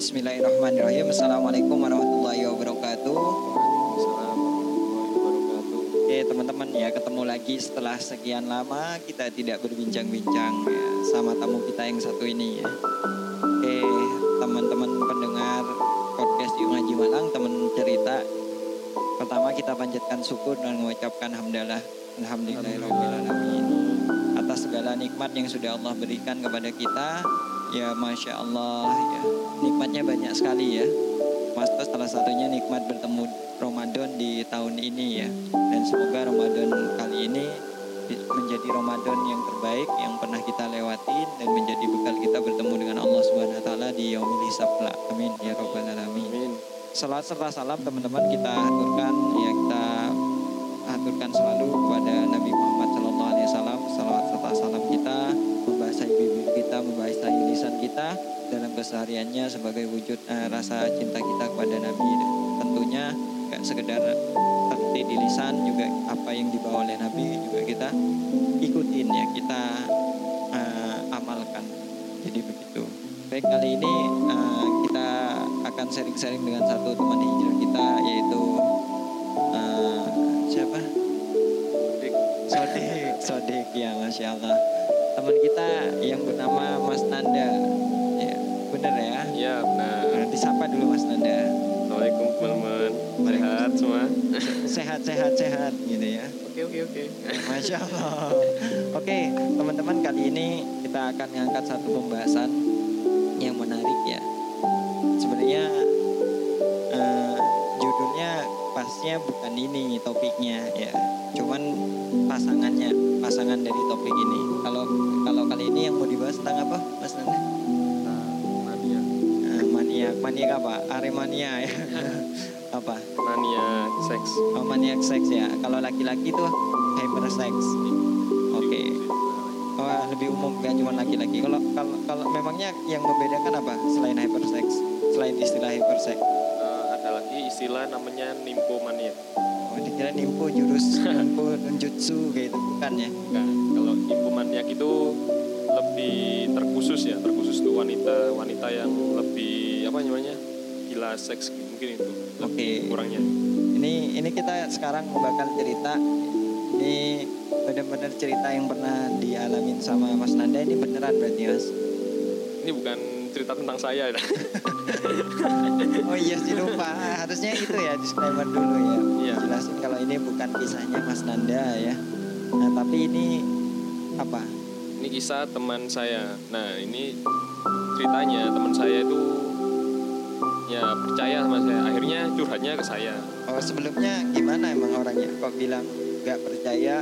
Bismillahirrahmanirrahim. Assalamualaikum warahmatullahi wabarakatuh. Oke teman-teman ya ketemu lagi setelah sekian lama kita tidak berbincang-bincang ya, sama tamu kita yang satu ini ya. Oke teman-teman pendengar podcast Yuk Ngaji Malang teman cerita. Pertama kita panjatkan syukur dan mengucapkan hamdalah Alhamdulillahirrahmanirrahim atas segala nikmat yang sudah Allah berikan kepada kita. Ya Masya Allah ya. Nikmatnya banyak sekali ya. Mas salah satunya nikmat bertemu Ramadan di tahun ini ya. Dan semoga Ramadan kali ini menjadi Ramadan yang terbaik yang pernah kita lewati dan menjadi bekal kita bertemu dengan Allah Subhanahu wa taala di yaumil hisab Amin. Ya rabbal alamin. Salat serta salam teman-teman kita aturkan ya kita aturkan selalu kepada Nabi Muhammad kita dalam kesehariannya sebagai wujud uh, rasa cinta kita kepada Nabi. Tentunya gak sekedar seperti di lisan juga apa yang dibawa oleh Nabi juga kita ikutin ya kita uh, amalkan. Jadi begitu. Baik kali ini uh, kita akan sharing-sharing dengan satu teman hijrah kita yaitu uh, siapa? Sodik. Sodik. Sodik ya Masya Allah. Teman kita yang bernama Mas Nanda benar ya? Ya benar Nanti sapa dulu Mas Nanda? Assalamualaikum teman-teman sehat semua? Sehat sehat sehat gitu ya? Oke oke oke. Masya Allah. Oke teman-teman kali ini kita akan mengangkat satu pembahasan yang menarik ya. Sebenarnya eh, judulnya pasnya bukan ini topiknya ya. Cuman pasangannya pasangan dari topik ini. Kalau kalau kali ini yang mau dibahas tentang apa Mas Nanda? Mania maniak maniak apa? Aremania ya apa? mania seks Oh, maniak seks ya. Kalau laki-laki tuh hypersex. Oke. Oh, lebih umum gak cuma laki-laki. Kalau kalau kalau memangnya yang membedakan apa selain hypersex? Selain istilah hypersex. Eh, ada lagi istilah namanya nymphomania Oh, dikira nimpo jurus nimpo ninjutsu kayak itu bukan ya? nah, kalau nymphomania itu lebih terkhusus ya terkhusus tuh wanita wanita yang lebih apa namanya gila seks mungkin itu Oke. kurangnya Ini ini kita sekarang bakal cerita ini benar-benar cerita yang pernah dialamin sama Mas Nanda ini beneran berarti Mas? ini bukan cerita tentang saya ya Oh iya sih lupa. Harusnya itu ya disclaimer dulu ya. Iya. Jelasin kalau ini bukan kisahnya Mas Nanda ya. Nah tapi ini apa? Ini kisah teman saya. Nah, ini ceritanya teman saya itu ya percaya sama saya. Akhirnya curhatnya ke saya. Oh sebelumnya gimana emang orangnya? Kok bilang nggak percaya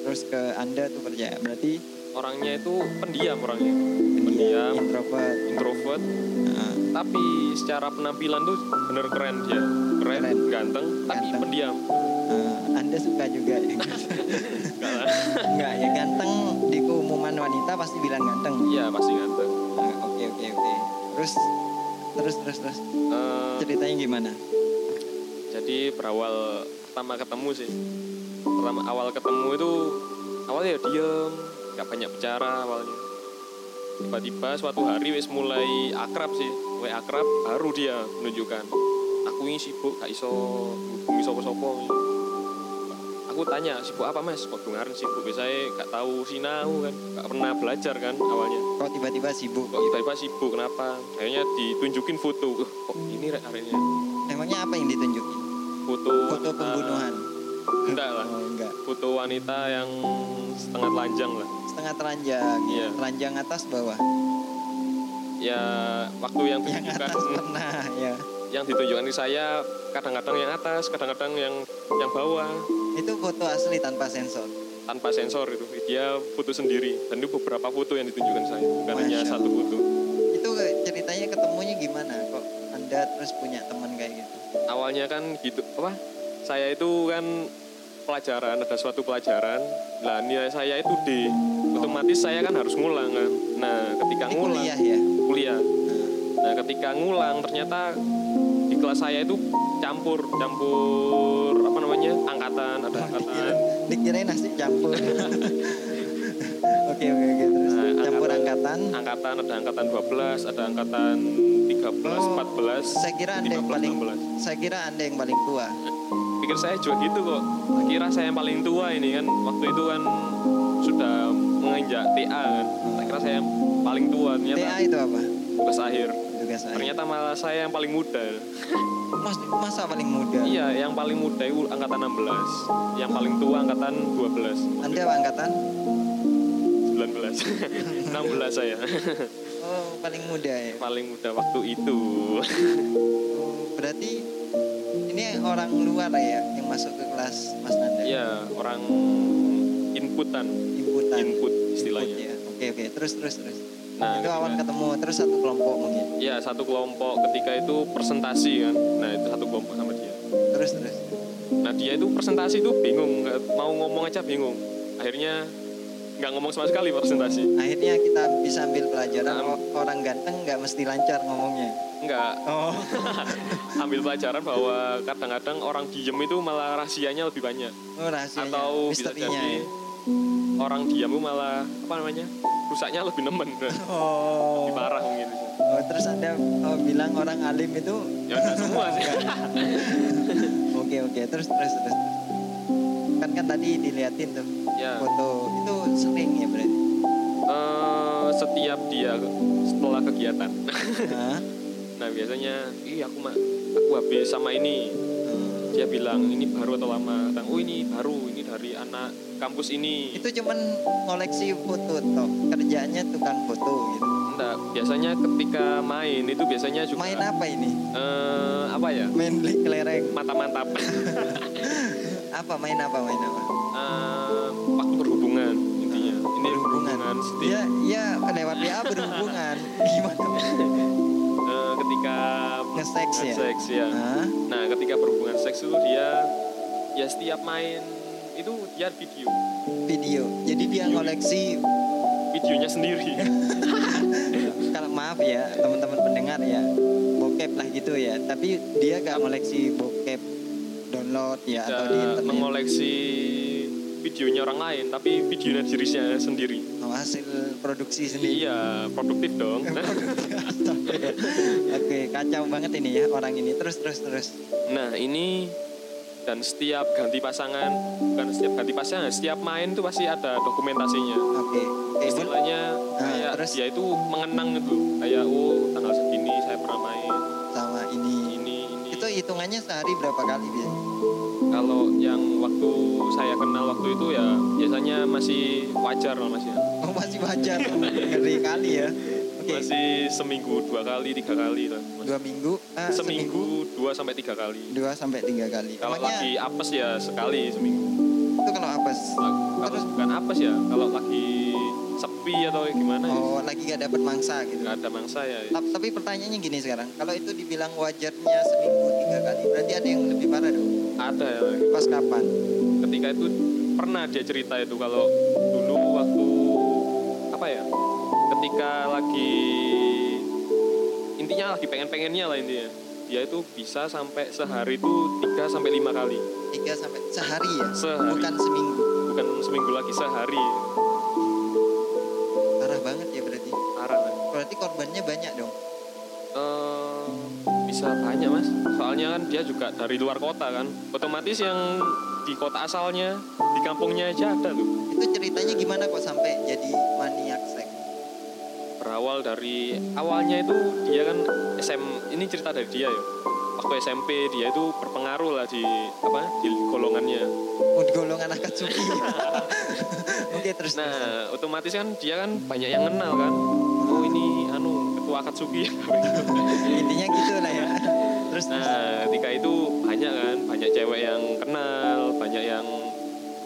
terus ke Anda tuh percaya? Berarti Orangnya itu pendiam orangnya. pendiam, Pendiam, introvert. introvert, Nah, tapi secara penampilan tuh bener keren dia. Keren, Keren. ganteng, tapi Ganteng. pendiam. nah, anda suka juga ya? Enggak ya ganteng di keumuman wanita pasti bilang ganteng. Iya, pasti ganteng. Nah, Oke oke oke. Terus terus terus terus Eh, ceritanya gimana? jadi berawal pertama ketemu sih. Pertama awal ketemu itu awalnya ya diem, nggak banyak bicara awalnya. Tiba-tiba suatu hari wis mulai akrab sih, mulai akrab baru dia menunjukkan aku ini sibuk gak iso hubungi sopo-sopo. Aku tanya sibuk apa mas? Kok dengaran sibuk? Biasanya gak tahu sinau kan, gak pernah belajar kan awalnya. Kok tiba-tiba sibuk? Kok tiba-tiba sibuk kenapa? Akhirnya ditunjukin foto. Uh, kok ini rek akhirnya Emangnya apa yang ditunjukin? foto Foto wanita- pembunuhan? Enggak lah. Oh enggak. foto wanita yang setengah telanjang lah. Setengah telanjang. Iya. Telanjang atas bawah. Ya waktu yang Yang atas pernah ya. Yang ditunjukkan ke saya kadang-kadang yang atas, kadang-kadang yang yang bawah Itu foto asli tanpa sensor. tanpa sensor itu. Dia foto sendiri dan itu beberapa foto yang ditunjukkan saya, bukan hanya satu foto. Itu ceritanya ketemunya gimana? Kok Anda terus punya teman kayak gitu? Awalnya kan gitu apa? Saya itu kan pelajaran, ada suatu pelajaran. Lah nilai saya itu D. Otomatis saya kan harus ngulang kan. Nah, ketika Ini ngulang kuliah ya. kuliah. Nah, Nah, ketika ngulang ternyata di kelas saya itu campur, campur apa namanya? angkatan, ada angkatan. dikira, dikirain nasi campur. Oke oke oke terus Nah, campur angkatan. angkatan. angkatan ada angkatan 12 ada angkatan 13 Oh, 14 Saya kira anda yang 15, paling, 16. saya kira anda yang paling tua. pikir saya juga gitu kok kira saya yang paling tua ini kan waktu itu kan sudah menginjak TA kan saya kira saya yang paling tua TA ternyata itu apa? tugas akhir saya. ternyata malah saya yang paling muda Mas, masa paling muda? iya yang paling muda itu angkatan 16 yang paling tua angkatan 12 Anda apa angkatan? 19 16 saya Oh, paling muda ya. paling muda waktu itu Oh, berarti ini orang luar ya yang masuk ke kelas Mas Nanda? ya orang inputan Inputan. input Input istilahnya ya. Oke oke. Terus terus terus. Nah itu awal ketemu terus satu kelompok mungkin. ya satu kelompok ketika itu presentasi kan nah itu satu kelompok sama dia Terus terus. nah dia itu presentasi itu bingung mau ngomong aja bingung akhirnya nggak ngomong sama sekali presentasi Akhirnya kita bisa ambil pelajaran Nah. orang ganteng nggak mesti lancar ngomongnya. nggak Oh. ambil pelajaran bahwa kadang-kadang orang diem itu malah rahasianya lebih banyak Oh rahasianya. atau bisa Misterinya jadi ya. Orang diam malah apa namanya rusaknya lebih nemen. Oh. lebih parah mungkin Oh, terus anda oh, bilang orang alim itu? Ya nggak semua sih. Oke oke terus terus terus. Kan kan tadi diliatin tuh ya. foto. Itu sering ya berarti? Eh, setiap dia setelah kegiatan. Hah? nah biasanya ih aku mah aku habis sama ini. Dia bilang ini baru atau lama? Kadang, oh ini baru ini dari anak kampus ini. Itu cuman ngoleksi foto toh kerjanya tukang foto gitu. Enggak biasanya ketika main itu biasanya juga main apa ini? Eh, apa ya? Main beli kelereng. Mata mantap apa main apa main apa? Eh, waktu berhubungan intinya. Ini berhubungan. sedih. ya ya lewat WA berhubungan. Gimana Nge-seks ya? nge-seks, ya. Hah? Nah, ketika berhubungan seks itu dia ya setiap main itu dia video, video jadi dia ngoleksi videonya sendiri. kalau maaf ya teman-teman pendengar ya bokep lah gitu ya tapi dia gak ngoleksi bokep download ya atau di internet mengoleksi videonya orang lain, tapi videonya dirinya sendiri. Hasil produksi sendiri Iya, produktif dong. oke kacau banget ini ya orang ini terus terus terus Nah, ini dan setiap ganti pasangan, bukan setiap ganti pasangan, setiap main itu pasti ada dokumentasinya. oke Bun. Istilahnya Nah, kayak terus? dia itu mengenang itu, kayak oh tanggal segini saya pernah main sama ini ini ini. itu hitungannya sehari berapa kali biasanya Kalau yang waktu saya kenal waktu itu ya biasanya masih wajar lah mas ya. Oh masih wajar ngeri kali ya oke Masih seminggu dua kali tiga kali lah. Mas. dua minggu ah, seminggu dua sampai tiga kali. dua sampai tiga kali Kalau Emangnya lagi apes ya sekali seminggu. itu kalau apes Kalau Terus? bukan apes ya, kalau lagi sepi atau gimana ya. oh lagi gak dapat mangsa gitu Nggak ada mangsa ya. Ta- Tapi pertanyaannya gini sekarang, kalau itu dibilang wajarnya seminggu tiga kali, berarti ada yang lebih parah dong. Ada ya. Pas kapan? Ketika itu pernah dia cerita itu kalau dulu apa ya? Ketika lagi intinya lagi pengen-pengennya lah intinya. Dia itu bisa sampai sehari itu 3 sampai 5 kali. Tiga sampai sehari ya, Sehari. bukan seminggu. Bukan seminggu lagi sehari. Parah banget ya berarti. Parah? Berarti korbannya banyak dong. Eh, bisa banyak mas. Soalnya kan dia juga dari luar kota kan. Otomatis yang di kota asalnya, di kampungnya aja ada tuh. Itu ceritanya gimana kok sampai jadi maniak seks? Berawal dari awalnya itu dia kan SM ini cerita dari dia ya waktu SMP dia itu berpengaruh lah di apa di golongannya Oh, di golongan Akatsuki. Oke, terus terus. nah otomatis kan dia kan banyak yang kenal kan oh ini anu ketua Akatsuki Intinya gitu lah ya. Terus terus. nah ketika itu banyak kan banyak cewek yang kenal banyak yang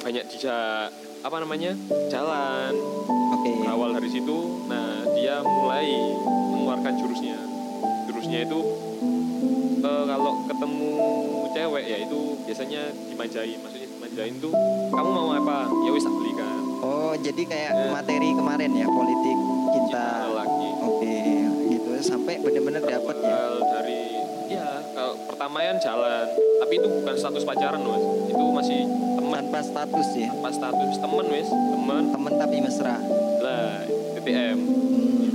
banyak dijak apa namanya jalan Oke. berawal dari situ nah dia mulai mengeluarkan jurusnya jurusnya itu eh, kalau ketemu cewek ya itu biasanya dimanjain maksudnya dimanjain tuh kamu mau apa ya wis tak belikan Oh, jadi kayak Ya. materi kemarin ya politik kita. Oke, gitu sampai bener-bener dapet ya. dari ya kalau pertama kan jalan tapi itu bukan status pacaran mas itu masih teman Tanpa status ya. pas status teman wes teman Temen tapi mesra. TTM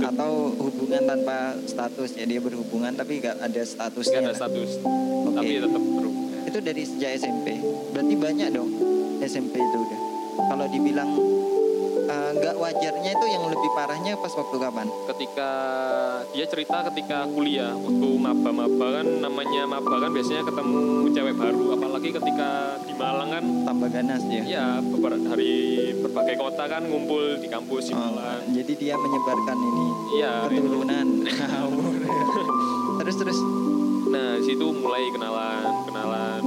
Hmm. atau hubungan tanpa status. Ya dia berhubungan tapi nggak ada statusnya nggak ada status Oke. tapi tetap berhubungan. Itu dari sejak SMP berarti banyak dong SMP itu udah. Kalau dibilang nggak wajarnya itu yang lebih parahnya pas waktu kapan? Ketika dia cerita ketika kuliah waktu maba-maba kan namanya maba kan biasanya ketemu cewek baru apalagi ketika di Malang kan. Tambah ganas ya ya beberapa dari berbagai kota kan ngumpul di kampus di Oh, Malang. jadi dia menyebarkan ini iya itu. keturunan. Terus terus. Nah di situ mulai kenalan kenalan.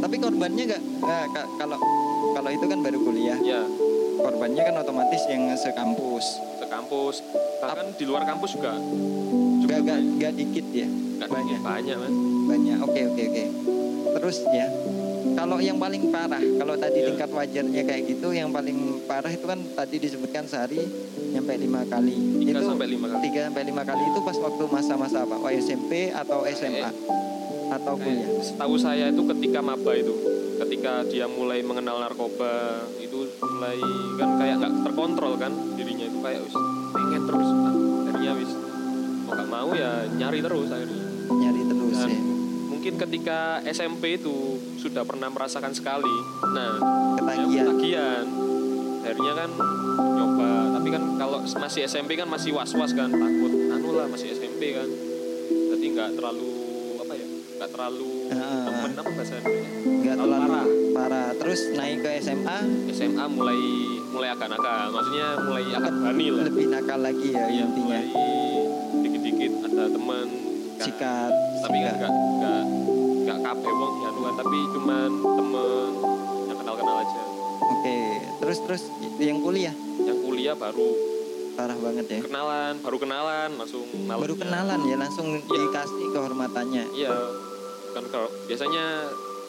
Tapi korbannya nggak ka- kalau kalau itu kan baru kuliah. Ya korbannya kan otomatis yang sekampus. Sekampus. Bahkan di luar kampus juga. Juga nggak nggak dikit ya? Nggak banyak. banyak mas. Banyak. Oke oke oke. Terus ya kalau yang paling parah kalau tadi Iya. tingkat wajarnya kayak gitu yang paling parah itu kan tadi disebutkan sehari nyampe lima kali. Tiga itu sampai lima kali. tiga sampai lima kali itu pas waktu masa-masa apa? Oh, SMP atau SMA atau kuliah? Kayak setahu saya itu ketika maba itu ketika dia mulai mengenal narkoba itu mulai kan kayak nggak terkontrol kan dirinya itu kayak wis pengen terus. Nah, akhirnya wis mau nggak mau ya nyari terus akhirnya. Nyari terus dan ya. mungkin ketika SMP itu sudah pernah merasakan sekali nah ya ketagihan ketagihan akhirnya kan nyoba tapi kan kalau masih SMP kan masih was-was kan takut anu lah masih SMP kan. Jadi nggak terlalu nggak terlalu Ah. temen apa bahasanya nggak terlalu parah. parah. Terus naik ke SMA SMA mulai mulai agak nakal. Maksudnya mulai agak berani lah. Lebih nakal lagi ya Iya, intinya. dikit-dikit ada teman sikat. tapi kan nggak nggak nggak kabeh wong ya nuan tapi cuman temen yang kenal-kenal aja. Oke terus terus yang kuliah? Yang kuliah baru. Parah banget ya. Kenalan baru kenalan langsung baru kenalan ya langsung Iya. dikasih kehormatannya. Iya kan kalau biasanya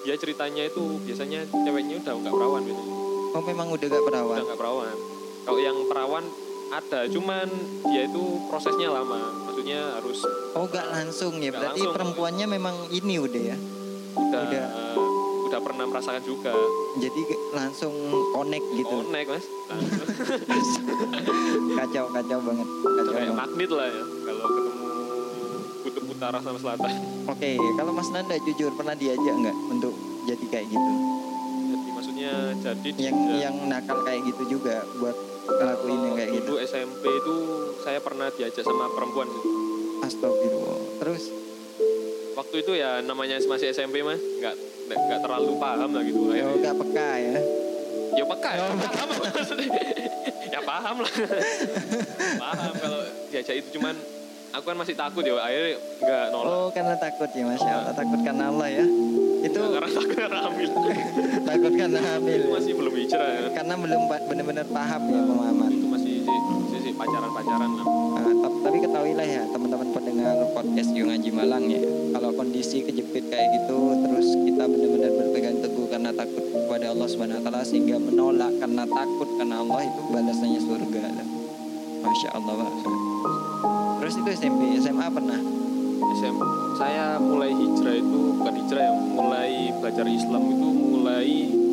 dia ceritanya itu biasanya ceweknya udah nggak perawan biasanya oh memang udah gak udah perawan nggak perawan. Kalau yang perawan ada cuman dia itu prosesnya lama. Maksudnya harus oh gak langsung ya? Nggak berarti langsung. perempuannya memang ini udah ya? Udah Udah. udah pernah merasakan juga. Jadi langsung connect gitu? Connect mas. Kacau kacau banget. Kacau kayak banget. magnet lah ya kalau ketemu kutub utara sama selatan. Oke kalau Mas Nanda jujur pernah diajak nggak untuk jadi kayak gitu? Jadi maksudnya jadi yang tidak- yang nakal kayak gitu juga buat ngelakuin yang kayak gitu? Dulu SMP itu saya pernah diajak sama perempuan sih. astagfirullah. Terus? Waktu itu ya namanya masih SMP mas. Nggak nggak nggak terlalu paham lah gitu. Oh akhirnya. gak peka ya? Ya peka. Ya Oh. paham ya paham lah. Paham kalau diajak itu cuman aku kan masih takut ya akhirnya nggak nolak. Oh karena takut ya masya Allah takut karena Allah ya. Itu Nggak, karena takut karena hamil. Takut karena hamil itu ya. masih belum hijrah ya. Karena belum benar-benar paham ya pemahaman. Itu masih masih, masih pacaran pacaran lah. Nah, tap- tapi ketahuilah ya teman-teman pendengar podcast Yung Haji Malang ya. Kalau kondisi kejepit kayak gitu terus kita benar-benar berpegang teguh karena takut kepada Allah Subhanahu Wa Taala sehingga menolak karena takut karena Allah itu balasannya surga lah. Masya Allah banget. Terus itu SMP SMA pernah? SMP saya mulai hijrah itu bukan hijrah ya mulai belajar Islam itu mulai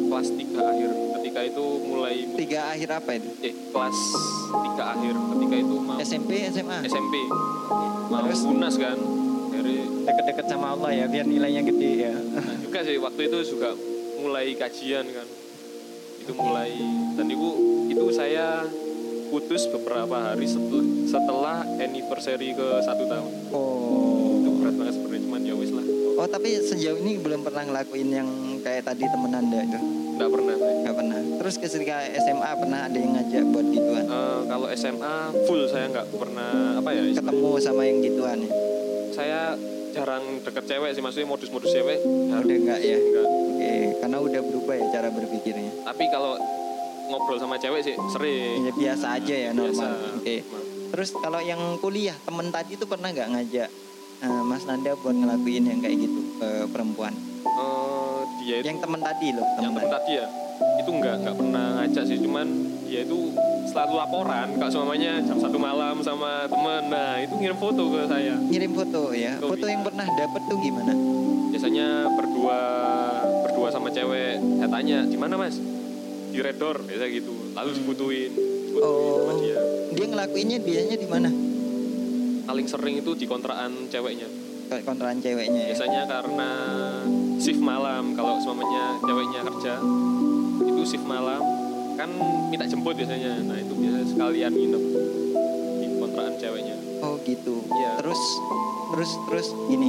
kelas 3 akhir. Ketika itu mulai tiga akhir apa itu? Eh kelas 3 akhir. Ketika itu mau SMP SMA SMP mau Terus? unas kan dari deket-deket sama Allah ya biar nilainya gede ya. nah, juga sih waktu itu juga mulai kajian kan. Itu mulai dan itu itu saya putus beberapa hari setelah setelah anniversary ke satu tahun Oh. itu berat banget sebenarnya cuman ya wis lah Oh tapi sejauh ini belum pernah ngelakuin yang kayak tadi temen anda itu nggak pernah saya Gak pernah. Terus ketika SMA pernah ada yang ngajak buat gituan? Eh, kalau SMA full saya nggak pernah apa ya istilah- Ketemu sama yang gituan ya? saya jarang deket cewek sih maksudnya modus-modus cewek. Udah enggak ya? Nggak. Oke, karena udah berubah ya cara berpikirnya. tapi kalau ngobrol sama cewek sih sering Ya, biasa aja ya normal. Biasa. Oke. Terus kalau yang kuliah temen tadi itu pernah nggak ngajak eh, Mas Nanda buat ngelakuin yang kayak gitu ke perempuan? Eh, dia itu Yang temen tadi loh, yang temen temen tadi. tadi ya itu nggak nggak pernah ngajak sih cuman dia itu selalu laporan kalau semuanya jam satu malam sama temen nah itu ngirim foto ke saya Ngirim foto ya. Foto Foto bisa. yang pernah dapet tuh gimana? biasanya berdua berdua sama cewek saya tanya di mana mas di redor biasa gitu lalu dibutuhin dibutuhin Oh. sama dia Dia ngelakuinnya biasanya di mana? paling sering itu di kontrakan ceweknya kontrakan ceweknya ya. biasanya karena shift malam kalau semuanya ceweknya kerja itu shift malam kan minta jemput biasanya nah itu biasa sekalian nginep di kontrakan ceweknya Oh gitu. Iya. Terus terus terus gini.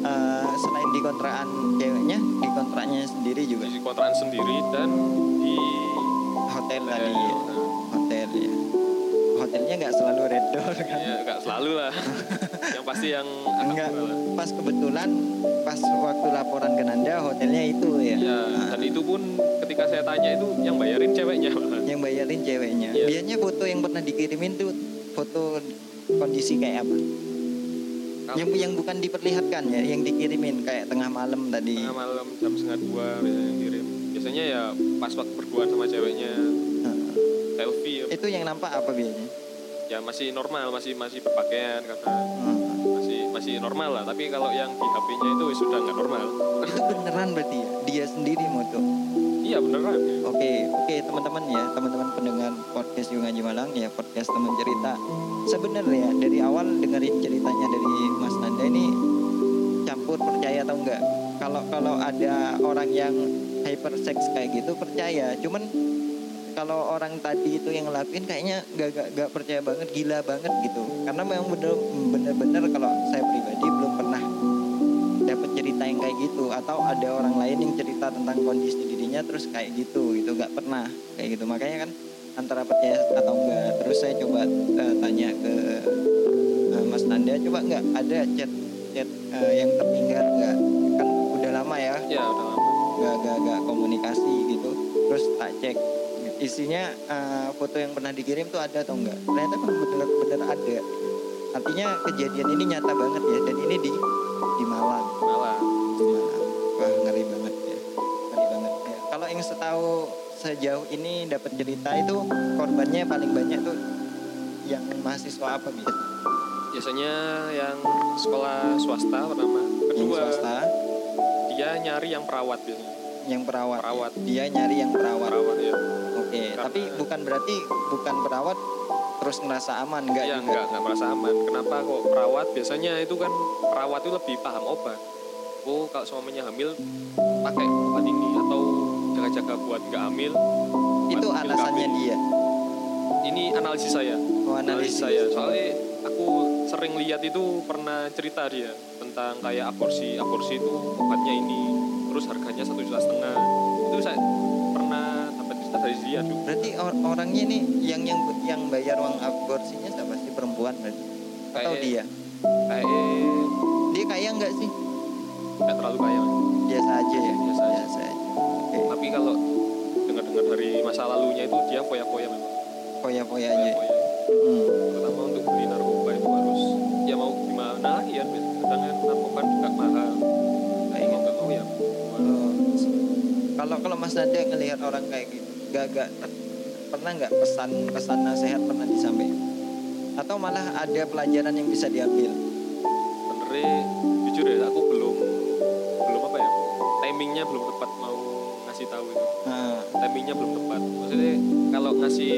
eh, selain di kontrakan ceweknya, di kontraknya sendiri juga di kontrakan sendiri dan hotel tadi hotel. ya. Nah, Hotel ya. Hotelnya nggak selalu red door kan? ya nggak selalu lah yang pasti yang Enggak. lah. Pas kebetulan pas waktu laporan ke Nanda hotelnya itu ya. ya Nah, dan itu pun ketika saya tanya itu yang bayarin ceweknya yang bayarin ceweknya. Iya. Biasanya foto yang pernah dikirimin tuh foto kondisi kayak apa? Yang yang bukan diperlihatkan ya, yang dikirimin kayak tengah malam tadi. tengah malam jam setengah dua biasanya yang kirim biasanya ya pas waktu berduaan sama ceweknya. Selfie ya, Itu yang nampak apa biasanya? ya masih normal masih masih berpakaian karena Heeh. masih masih normal lah tapi kalau yang di HP-nya itu sudah nggak normal Itu beneran berarti ya? Dia sendiri moto. iya beneran Oke, oke teman-teman ya, teman-teman pendengar podcast Yung Haji Malang ya, podcast teman cerita. Sebenarnya dari awal dengerin ceritanya dari Mas Nanda ini campur percaya atau enggak? Kalau kalau ada orang yang hypersex kayak gitu percaya, cuman kalau orang tadi itu yang ngelakuin kayaknya gak, gak, gak percaya banget, gila banget gitu. Karena memang bener bener-bener kalau saya pribadi belum pernah dapat cerita yang kayak gitu. Atau ada orang lain yang cerita tentang kondisi dirinya terus kayak gitu gitu. Nggak pernah kayak gitu. Makanya kan antara percaya atau enggak terus saya coba eh, tanya ke eh, Mas Nanda coba nggak ada chat chat eh, yang tertinggal? Nggak. Kan udah lama ya. Ya udah lama. Nggak nggak nggak komunikasi gitu. Terus tak cek isinya eh, foto yang pernah dikirim tuh ada atau enggak ternyata kan bener-bener ada artinya kejadian ini nyata banget ya dan ini di di Malang malah Wah ngeri banget ya, ngeri banget ya. Kalau yang setahu sejauh ini dapat cerita itu korbannya paling banyak tuh yang mahasiswa apa biasa? biasanya yang sekolah swasta pertama Yang kedua swasta, dia nyari yang perawat biasanya yang perawat. Perawat. Dia nyari yang perawat. perawat ya Karena- tapi bukan berarti bukan perawat terus ngerasa aman enggak Iya juga. enggak enggak merasa aman kenapa kok perawat biasanya itu kan perawat itu lebih paham obat oh kalau suaminya hamil pakai obat ini atau jaga-jaga buat nggak hamil Itu alasannya KB. dia. ini analisis saya Oh, analisis analisis. saya soalnya aku sering lihat itu pernah cerita dia tentang kayak aborsi aborsi itu obatnya ini terus harganya satu juta setengah itu saya tuh Berarti or- orangnya nih yang yang yang bayar uang aborsinya siapa sih perempuan berarti? Atau Kayak- dia? kayak Dia kaya enggak sih? nggak terlalu kaya Biasa aja ya. Biasa aja. Biasa aja. Oke. tapi kalau dengar-dengar dari masa lalunya itu dia foya-foya memang Foya-foya aja. foya-foya Hmm. terutama untuk beli narkoba itu harus ya mau gimana lagi ya kadang narkoba juga mahal kayak mau nggak mau ya Oh, Kalau kalau Mas Nanda ngelihat orang kayak gitu, gak gak pernah nggak pesan pesan nasihat pernah disampaikan? Atau malah ada pelajaran yang bisa diambil? sebenarnya jujur ya aku belum belum apa ya timingnya belum tepat mau ngasih tahu itu. Nah, timingnya belum tepat. Maksudnya kalau ngasih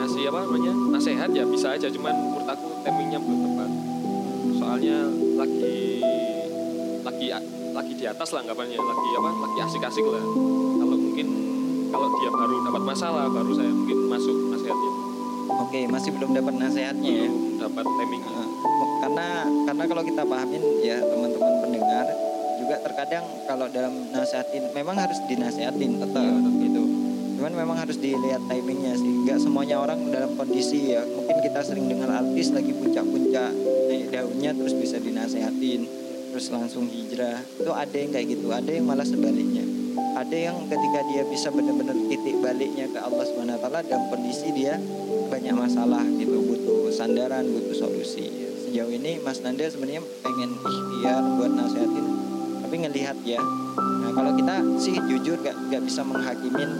ngasih apa namanya nasihat ya bisa aja cuman menurut aku timingnya belum tepat. Soalnya lagi lagi lagi di atas lah anggapannya lagi apa lagi asik-asik lah kalau dia baru dapat masalah baru saya mungkin masuk nasihatnya Oke, masih belum dapat nasihatnya ya. belum dapat timingnya Nah, karena karena kalau kita pahamin ya teman-teman pendengar juga terkadang kalau dalam nasihatin memang harus dinasihatin tetap tetap. gitu. Cuman memang harus dilihat timingnya sih. Gak semuanya orang dalam kondisi ya. Mungkin kita sering dengar artis lagi puncak-puncak naik daunnya terus bisa dinasehatin terus langsung hijrah. Itu ada yang kayak gitu, ada yang malah sebaliknya. Ada yang ketika dia bisa benar-benar titik baliknya ke Allah Subhanahu wa taala dalam kondisi dia banyak masalah gitu, butuh sandaran, butuh solusi. Sejauh ini Mas Nanda sebenarnya pengen ikhtiar buat nasehatin tapi ngelihat ya. Nah, kalau kita sih jujur gak, gak bisa menghakimin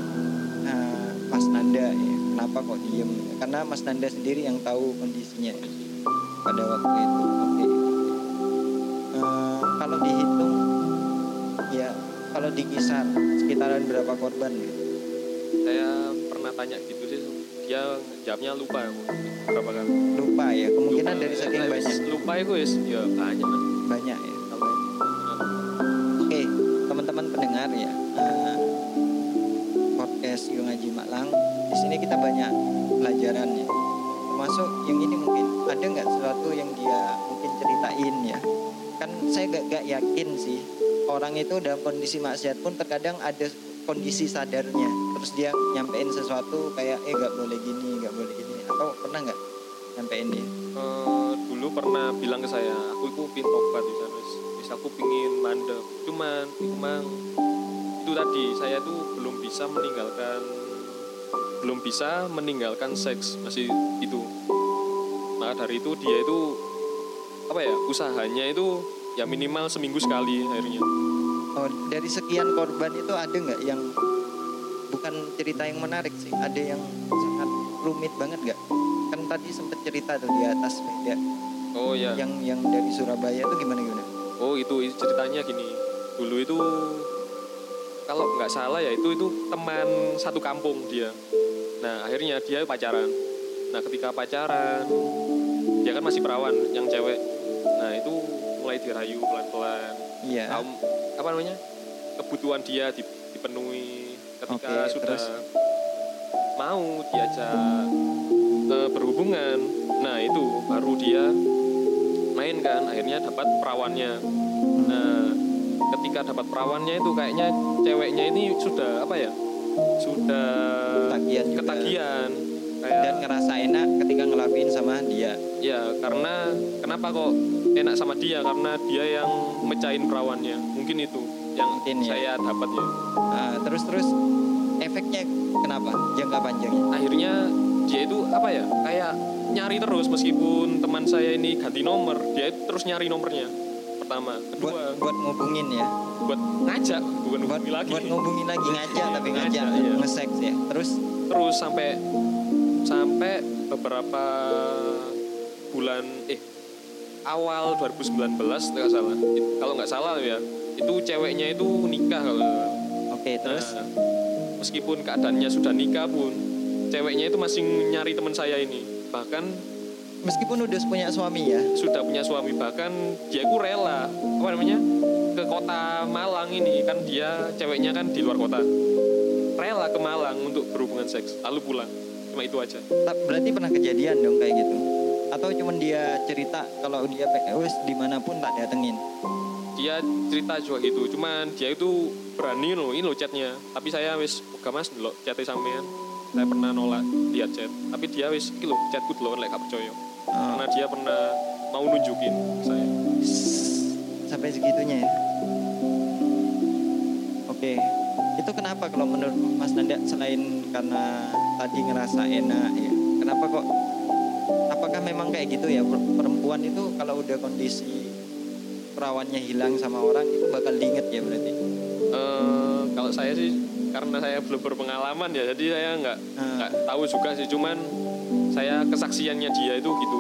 eh, Mas Nanda ya. Kenapa kok diem? Karena Mas Nanda sendiri yang tahu kondisinya pada waktu itu. Kalau dikisar sekitaran berapa korban gitu? saya pernah tanya gitu sih dia jawabnya lupa aku berapa kali Lupa ya. Kemungkinan Lupa, dari ya. saking saya wis banyak lupa itu wis ya banyak mas banyak ya ya? Oke, teman-teman pendengar ya, eh, podcast Yung Haji Maklang. Di sini kita banyak pelajaran ya. Termasuk yang ini mungkin ada nggak sesuatu yang dia mungkin ceritain ya. Kan saya gak, gak yakin sih orang itu dalam kondisi maksiat pun terkadang ada kondisi sadarnya. Terus dia nyampein sesuatu kayak eh gak boleh gini, gak boleh gini. Atau pernah nggak nyampein dia? Eh, dulu pernah bilang ke saya aku itu pin tobat di sana wis aku pingin mandek cuman iku mang itu tadi saya tuh belum bisa meninggalkan belum bisa meninggalkan seks masih itu maka dari itu dia itu apa ya usahanya itu ya minimal seminggu sekali akhirnya Oh, dari sekian korban itu ada nggak yang bukan cerita yang menarik sih, ada yang sangat rumit banget nggak? Kan tadi sempet cerita tuh di atas media oh ya yang yang dari Surabaya itu gimana gimana? Oh itu itu ceritanya gini. Dulu itu kalau nggak salah ya itu itu teman satu kampung dia. Nah akhirnya dia pacaran. Nah ketika pacaran dia kan masih perawan yang cewek. Nah itu mulai dirayu pelan-pelan. Iya. Kaum apa namanya kebutuhan dia di- dipenuhi. Ketika Oke, sudah terus? mau diajak eh, berhubungan. Nah itu baru dia main kan akhirnya dapat perawannya nah ketika dapat perawannya itu kayaknya ceweknya ini sudah apa ya sudah Ketagihan juga. ketagihan kayak Dan ngerasa enak ketika ngelakuin sama dia. ya karena kenapa kok enak sama dia karena dia yang mecahin perawannya mungkin itu yang Mungkin ya. saya dapat ya Nah, terus terus efeknya kenapa? Jangka panjangnya? akhirnya dia itu apa ya kayak nyari terus meskipun teman saya ini ganti nomor dia itu terus nyari nomornya pertama Buat kedua buat ngubungin ya. buat ngajak bukan Buat lagi buat ngubungin lagi ngajak tapi ngajak ngajak, iya. nge-sex ya. Terus terus sampai sampai beberapa bulan eh awal 2019 nggak salah. Kalau nggak salah ya itu ceweknya itu nikah kalau oke terus? Nah, meskipun keadaannya sudah nikah pun ceweknya itu masih nyari teman saya ini. Bahkan meskipun udah punya suami ya. sudah punya suami bahkan dia itu rela apa namanya ke kota Malang ini. Kan dia ceweknya kan di luar kota. Rela ke Malang untuk berhubungan seks lalu pulang cuma itu aja. Berarti pernah kejadian dong kayak gitu? Atau cuman dia cerita kalau dia PKWS di mana pun tak datengin? Dia cerita juga gitu cuman dia itu berani loh ini loh chatnya. Tapi saya wis gak mas lo chatnya sampean. Saya pernah nolak lihat chat tapi dia wis iki loh chatku dulu lek gak percaya. Oh, karena dia pernah mau nunjukin saya. Sampai segitunya ya? Oke itu kenapa kalau menurut Mas Nanda selain karena tadi ngerasa enak ya kenapa kok apakah memang kayak gitu ya? Per- perempuan itu kalau udah kondisi perawannya hilang sama orang itu bakal diinget ya berarti? Eh, kalau saya sih karena saya belum berpengalaman ya jadi saya nggak Hmm. nggak tahu juga sih. Cuman saya kesaksiannya dia itu gitu.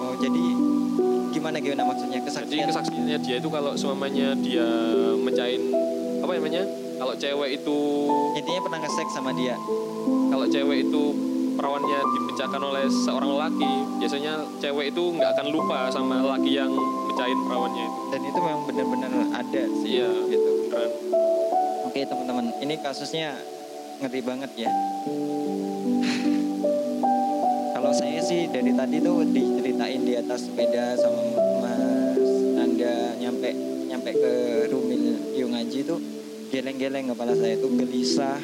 Oh jadi gimana gimana maksudnya? Jadi kesaksian? kesaksiannya dia itu kalau semuanya dia mencain apa namanya kalau cewek itu intinya pernah nge sama dia. Kalau cewek itu perawannya dipecahkan oleh seorang laki biasanya cewek itu nggak akan lupa sama laki yang mecahin perawannya itu. Dan itu memang benar-benar ada sih iya. gitu. Beneran. Oke teman-teman, ini kasusnya ngeri banget ya. Kalau saya sih dari tadi tuh diceritain di atas sepeda sama Mas Nanda nyampe nyampe ke Rumil Yung Haji tuh geleng-geleng kepala saya tuh gelisah,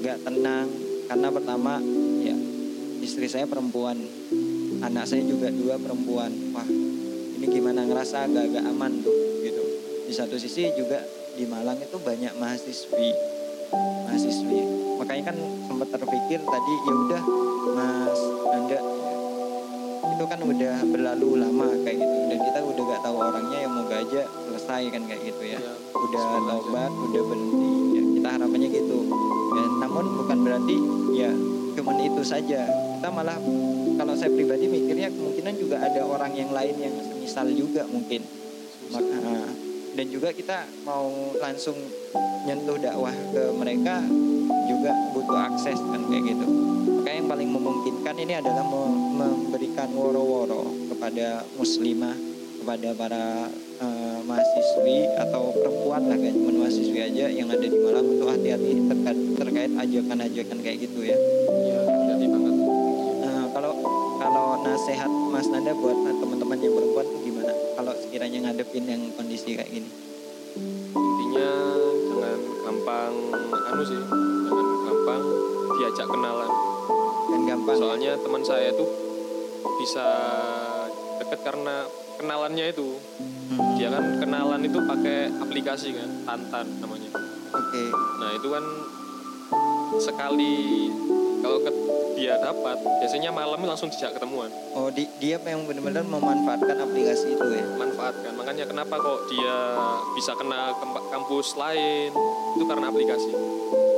nggak tenang karena pertama ya istri saya perempuan, anak saya juga dua perempuan. Wah ini gimana ngerasa agak-agak aman tuh gitu. Di satu sisi juga di Malang itu banyak mahasiswi mahasiswi makanya kan sempat terpikir tadi ya udah Mas Nanda ya, itu kan udah berlalu lama kayak gitu dan kita udah gak tahu orangnya yang moga aja selesai kan kayak gitu ya. Iya, udah tobat udah berhenti ya kita harapannya gitu. Ya, namun bukan berarti ya cuman itu saja. Kita malah kalau saya pribadi mikirnya kemungkinan juga ada orang yang lain yang semisal juga mungkin. Maka, dan juga kita mau langsung nyentuh dakwah ke mereka juga butuh akses kan kayak gitu. Maka yang paling memungkinkan ini adalah me- memberikan woro-woro kepada muslimah kepada para eh, mahasiswi atau perempuan lah kayak cuma mahasiswi aja yang ada di Malang untuk hati-hati terkait terkait ajakan-ajakan kayak gitu ya. Iya, jadi banget. Nah, kalau kalau nasihat Mas Nanda buat teman-teman yang perempuan tuh gimana? Kalau sekiranya ngadepin yang kondisi kayak gini? Intinya jangan gampang anu sih, jangan gampang diajak kenalan. Dan gampang. ya? Soalnya teman saya tuh bisa deket karena kenalannya itu. Hmm, Dia kan kenalan itu pakai aplikasi kan, Tantan namanya. Oke. Nah itu kan sekali kalau ke, dia dapat biasanya malam langsung dijak ketemuan Oh, di, dia memang benar-benar memanfaatkan aplikasi itu ya. manfaatkan makanya kenapa kok dia bisa kena ke kampus lain itu karena aplikasi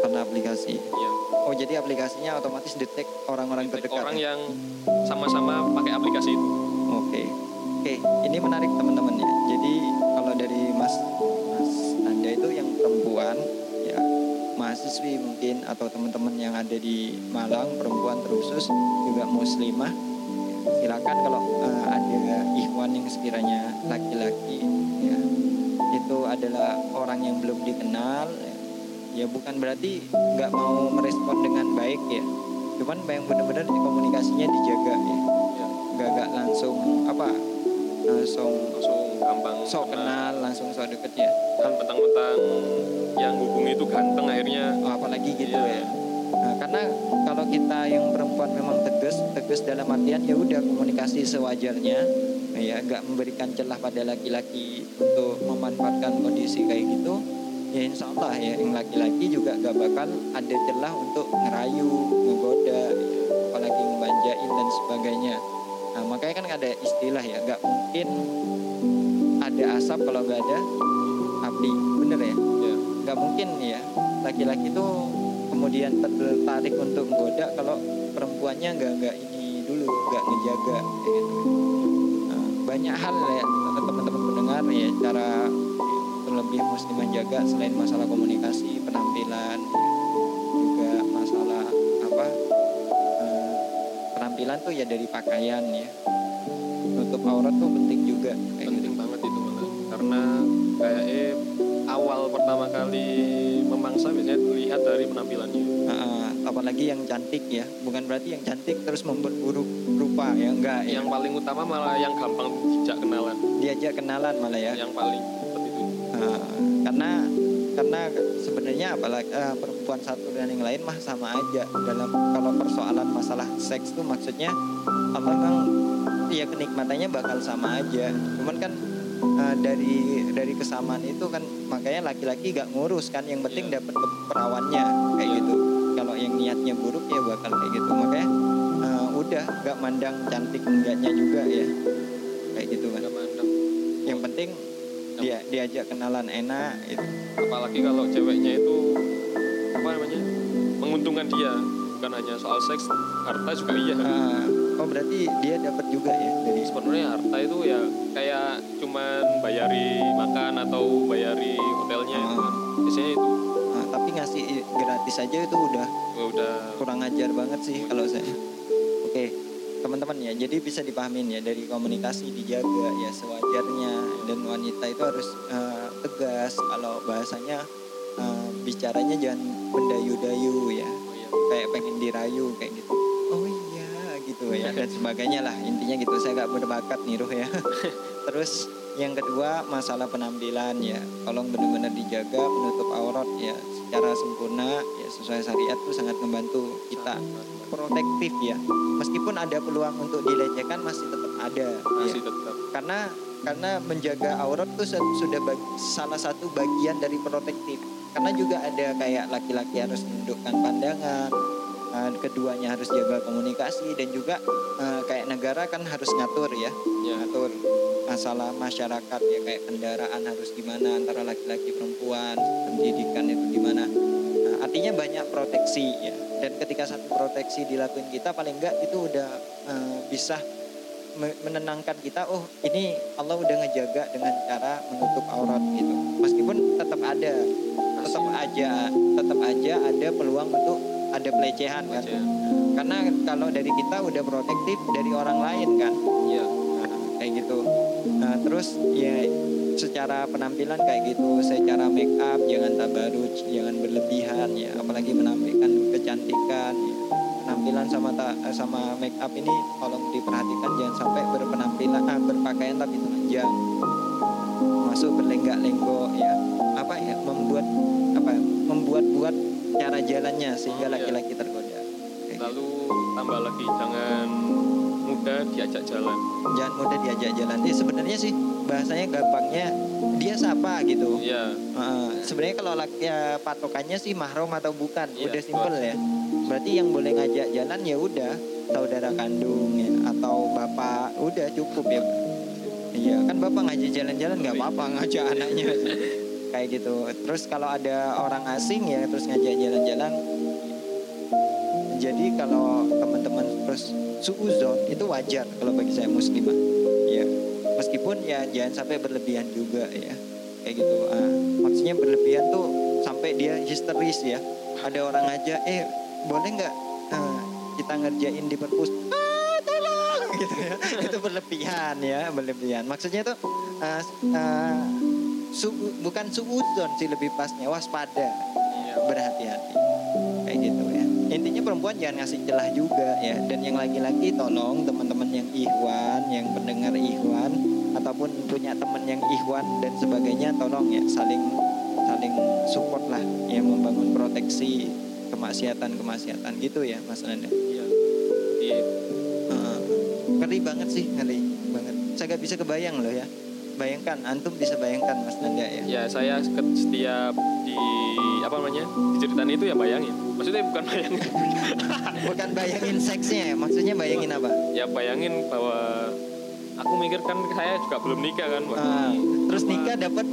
Karena aplikasi. ya Oh, jadi aplikasinya otomatis detect orang-orang terdekat. orang ya? yang sama-sama pakai aplikasi itu. Oke, ini menarik teman-teman ya. Jadi kalau dari Mas Mas Anda itu yang perempuan ya mahasiswi mungkin atau teman-teman yang ada di Malang perempuan terusus juga muslimah silakan kalau eh, ada ikhwan yang sekiranya laki-laki ya itu adalah orang yang belum dikenal ya, ya bukan berarti nggak mau merespon dengan baik ya cuman yang benar-benar komunikasinya dijaga ya nggak nggak langsung apa langsung langsung gampang sok kenal langsung sok deket ya? Dan mentang-mentang yang hubungi itu ganteng akhirnya. Oh, apalagi gitu Iya. ya Nah, karena kalau kita yang perempuan memang tegas tegas dalam artian ya udah komunikasi sewajarnya. Ya nggak memberikan celah pada laki-laki untuk memanfaatkan kondisi kayak gitu. Ya insya Allah ya yang laki-laki juga gak bakal ada celah untuk ngerayu ya, apalagi ngebanjain dan sebagainya nah makanya kan ada istilah ya nggak mungkin ada asap kalau nggak ada api. Bener ya? Ya nggak mungkin ya. Laki-laki itu kemudian tertarik untuk menggoda kalau perempuannya nggak nggak ini dulu nggak ngejaga gitu Nah, banyak hal ya teman-teman mendengar ya cara terlebih mesti menjaga selain masalah komunikasi penampilan ya, penampilan tuh ya dari pakaian ya. Nutup aurat tuh penting juga. Kayak gitu penting banget itu malah. Karena kayak eh awal pertama kali memangsa biasanya dilihat dari penampilannya. Heeh, apalagi yang cantik ya. Bukan berarti yang cantik terus memperburuk rupa ya enggak ya. Yang paling utama malah yang gampang dijak kenalan. Diajak kenalan malah ya. Yang paling seperti itu. Heeh, karena karena sebenarnya apalagi eh, perempuan satu dan yang lain mah sama aja. Dalam kalau persoalan masalah seks tuh maksudnya Allah kan ya kenikmatannya bakal sama aja. Cuman kan eh, dari dari kesamaan itu kan makanya laki-laki gak ngurus kan. Yang penting Iya. dapat perawannya kayak Iya. gitu. Kalau yang niatnya buruk ya bakal kayak gitu. Makanya eh, udah gak mandang cantik enggaknya juga ya dia diajak kenalan enak itu apalagi kalau ceweknya itu apa namanya menguntungkan dia. Bukan hanya soal seks harta juga iya. Ah, oh berarti dia dapat juga ya dari sebenarnya harta itu ya kayak cuman bayari makan atau bayari hotelnya itu kan. biasanya itu. Ah, tapi ngasih gratis aja itu udah udah. kurang ajar banget sih kalau saya. Oke teman-teman ya jadi bisa dipahamin ya dari komunikasi dijaga ya sewajarnya. Dan wanita itu harus eh, tegas kalau bahasanya eh, bicaranya jangan mendayu-dayu ya. Kayak pengen dirayu kayak gitu. Oh iya gitu ya dan sebagainya lah. Intinya gitu saya nggak berbakat niruh ya. Terus yang kedua masalah penampilan ya. Tolong benar-benar dijaga menutup aurat ya. Secara sempurna ya sesuai syariat tuh sangat membantu kita protektif ya. Meskipun ada peluang untuk dilecehkan masih tetap ada masih ya. tetap. Karena karena menjaga aurat se- sudah bag- salah satu bagian dari protektif. Karena juga ada kayak laki-laki harus menundukkan pandangan eh, keduanya harus jaga komunikasi dan juga eh, kayak negara kan harus ngatur ya. Ya. Ngatur masalah masyarakat ya kayak kendaraan harus gimana antara laki-laki perempuan pendidikan itu gimana artinya banyak proteksi ya. Dan ketika satu proteksi dilakuin kita paling enggak itu udah eh, bisa me- menenangkan kita oh ini Allah udah ngejaga dengan cara menutup aurat gitu. Meskipun tetap ada tetap aja tetap aja ada peluang untuk ada pelecehan kan. Karena kalau dari kita udah protektif dari orang lain kan. Iya. Nah, terus ya secara penampilan kayak gitu secara make up jangan tabarut jangan berlebihan ya apalagi menampilkan kecantikan ya. penampilan sama ta, sama make up ini tolong diperhatikan jangan sampai berpenampilan ah, berpakaian tapi telanjang masuk berlenggak-lenggok ya apa ya membuat apa ya, membuat-buat cara jalannya sehingga Oh, iya. laki-laki tergoda Kayak gitu. lalu tambah lagi jangan mudah diajak jalan jangan mudah diajak jalan ya sebenarnya sih bahasanya gampangnya dia siapa gitu. Iya. Heeh. sebenarnya kalau ya, patokannya sih mahram atau bukan? Iya, udah simpel ya. Berarti yang boleh ngajak jalan ya udah. Saudara kandung ya, atau bapak udah cukup ya. Iya kan bapak ngajak jalan-jalan nggak apa-apa ngajak anaknya. Kayak gitu. Terus kalau ada orang asing ya terus ngajak jalan-jalan. Jadi kalau teman-teman terus suuzon itu wajar kalau bagi saya muslimah meskipun ya jangan sampai berlebihan juga ya. Kayak gitu. Ah, maksudnya berlebihan tuh sampai dia histeris ya. Ada orang aja eh boleh nggak ah, kita ngerjain di perpus ah tolong! Gitu ya. Itu berlebihan ya berlebihan. Maksudnya tuh ah, ah, su- bukan suuzon sih lebih pasnya. Waspada. Iya. Berhati-hati. Kayak gitu ya. Intinya perempuan jangan ngasih celah juga ya. Dan yang laki-laki tolong teman-teman yang ihwan yang pendengar ihwan ataupun punya teman yang ihwan dan sebagainya tolong ya saling saling support lah ya membangun proteksi kemaksiatan kemaksiatan gitu ya mas Nanda. Iya. Heeh. ngeri banget sih ngeri banget. Saya gak bisa kebayang loh ya. Bayangkan antum bisa bayangkan mas Nanda ya. Ya saya setiap di apa namanya diceritain itu ya bayangin. Maksudnya bukan bayangin. Bukan bayangin seksnya ya maksudnya bayangin apa? Ya bayangin bahwa aku mikirkan saya juga belum nikah kan Wah, Ah, ini terus nikah dapat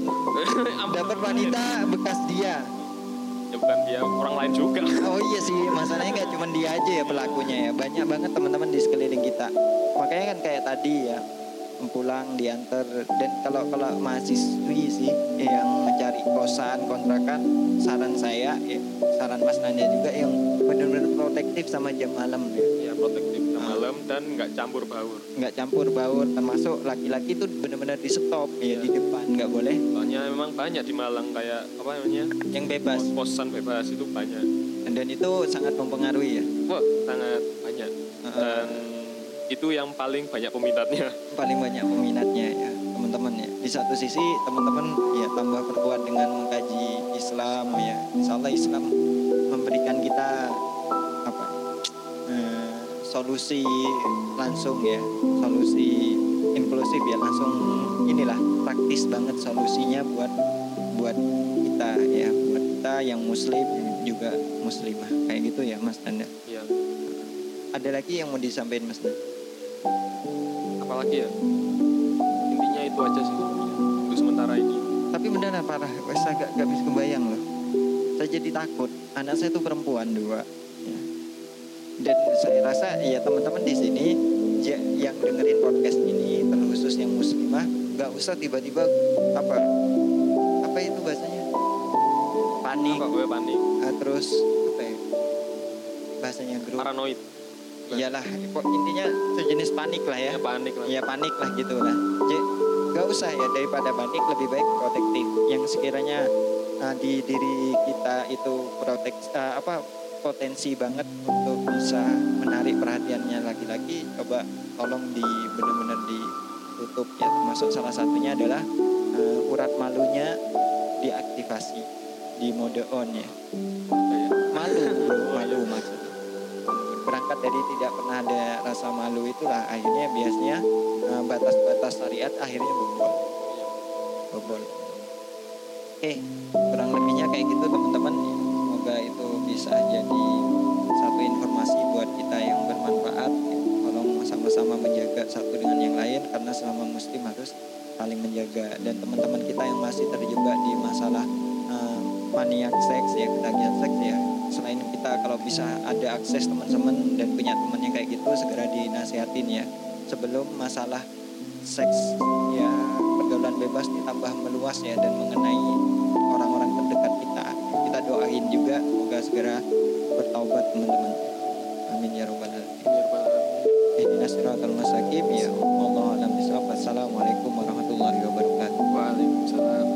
Apa dapat wanita bekas dia. ya bukan dia orang lain juga Oh iya sih, masalahnya nggak cuma dia aja ya pelakunya ya. Banyak banget teman-teman di sekeliling kita. Makanya kan kayak tadi ya, pulang diantar dan kalau kalau mahasiswi sih yang mencari kosan kontrakan saran saya ya, saran Mas Nanda juga yang benar-benar protektif sama jam malam ya ya protektif malam dan nggak campur baur. Nggak campur baur termasuk laki-laki itu benar-benar di stop ya Iya. di depan nggak boleh. Soalnya memang banyak di Malang kayak apa namanya? Yang bebas. Pos-posan bebas itu banyak. Dan itu sangat mempengaruhi ya? Wah sangat banyak. Heeh. dan itu yang paling banyak peminatnya. Paling banyak peminatnya ya teman-teman ya. Di satu sisi teman-teman ya tambah perkuat dengan mengkaji Islam ya. Insya Allah Islam memberikan kita solusi langsung ya solusi inklusif ya langsung inilah praktis banget solusinya buat buat kita ya buat kita yang muslim juga muslimah kayak gitu ya Mas Nanda ya ada lagi yang mau disampaikan Mas Nanda apalagi ya intinya itu aja sih untuk sementara ini Tapi beneran parah, saya gak, gak bisa kebayang loh. Saya jadi takut. Anak saya tuh perempuan dua. Dan saya rasa ya teman-teman di sini yang dengerin podcast ini terkhusus yang muslimah, gak usah tiba-tiba apa apa itu bahasanya? Panik, apa? Gue panik. Ah, terus apa ya? Bahasanya grup. paranoid. Iyalah, intinya sejenis panik lah ya. ya panik lah. Ya panik lah gitu lah. Jadi gak usah ya daripada panik lebih baik protektif. Yang sekiranya uh, di diri kita itu protek uh, apa potensi banget untuk bisa menarik perhatiannya laki-laki coba tolong di benar-benar ditutup ya. Termasuk salah satunya adalah uh, urat malunya diaktifasi di mode on ya. Malu malu maksudnya. Berangkat dari tidak pernah ada rasa malu itulah. Akhirnya biasanya eh, batas-batas syariat akhirnya bobol. Bobol. Oke kurang lebihnya kayak gitu teman-teman semoga itu bisa jadi satu informasi buat kita yang bermanfaat. Tolong sama-sama menjaga satu dengan yang lain karena selama muslim harus saling menjaga. Dan teman-teman kita yang masih terjebak di masalah eh, maniak seks ya ketagihan seks ya selain kita kalau bisa ada akses teman-teman dan punya teman yang kayak gitu segera dinasihatin ya. Sebelum masalah seks ya pergaulan bebas ditambah meluas ya dan mengenai bertaubat teman-teman. Amin ya robbal alamin. Ihdinas siratal mustaqim ya Allah alam. Assalamualaikum warahmatullahi wabarakatuh. Waalaikumsalam.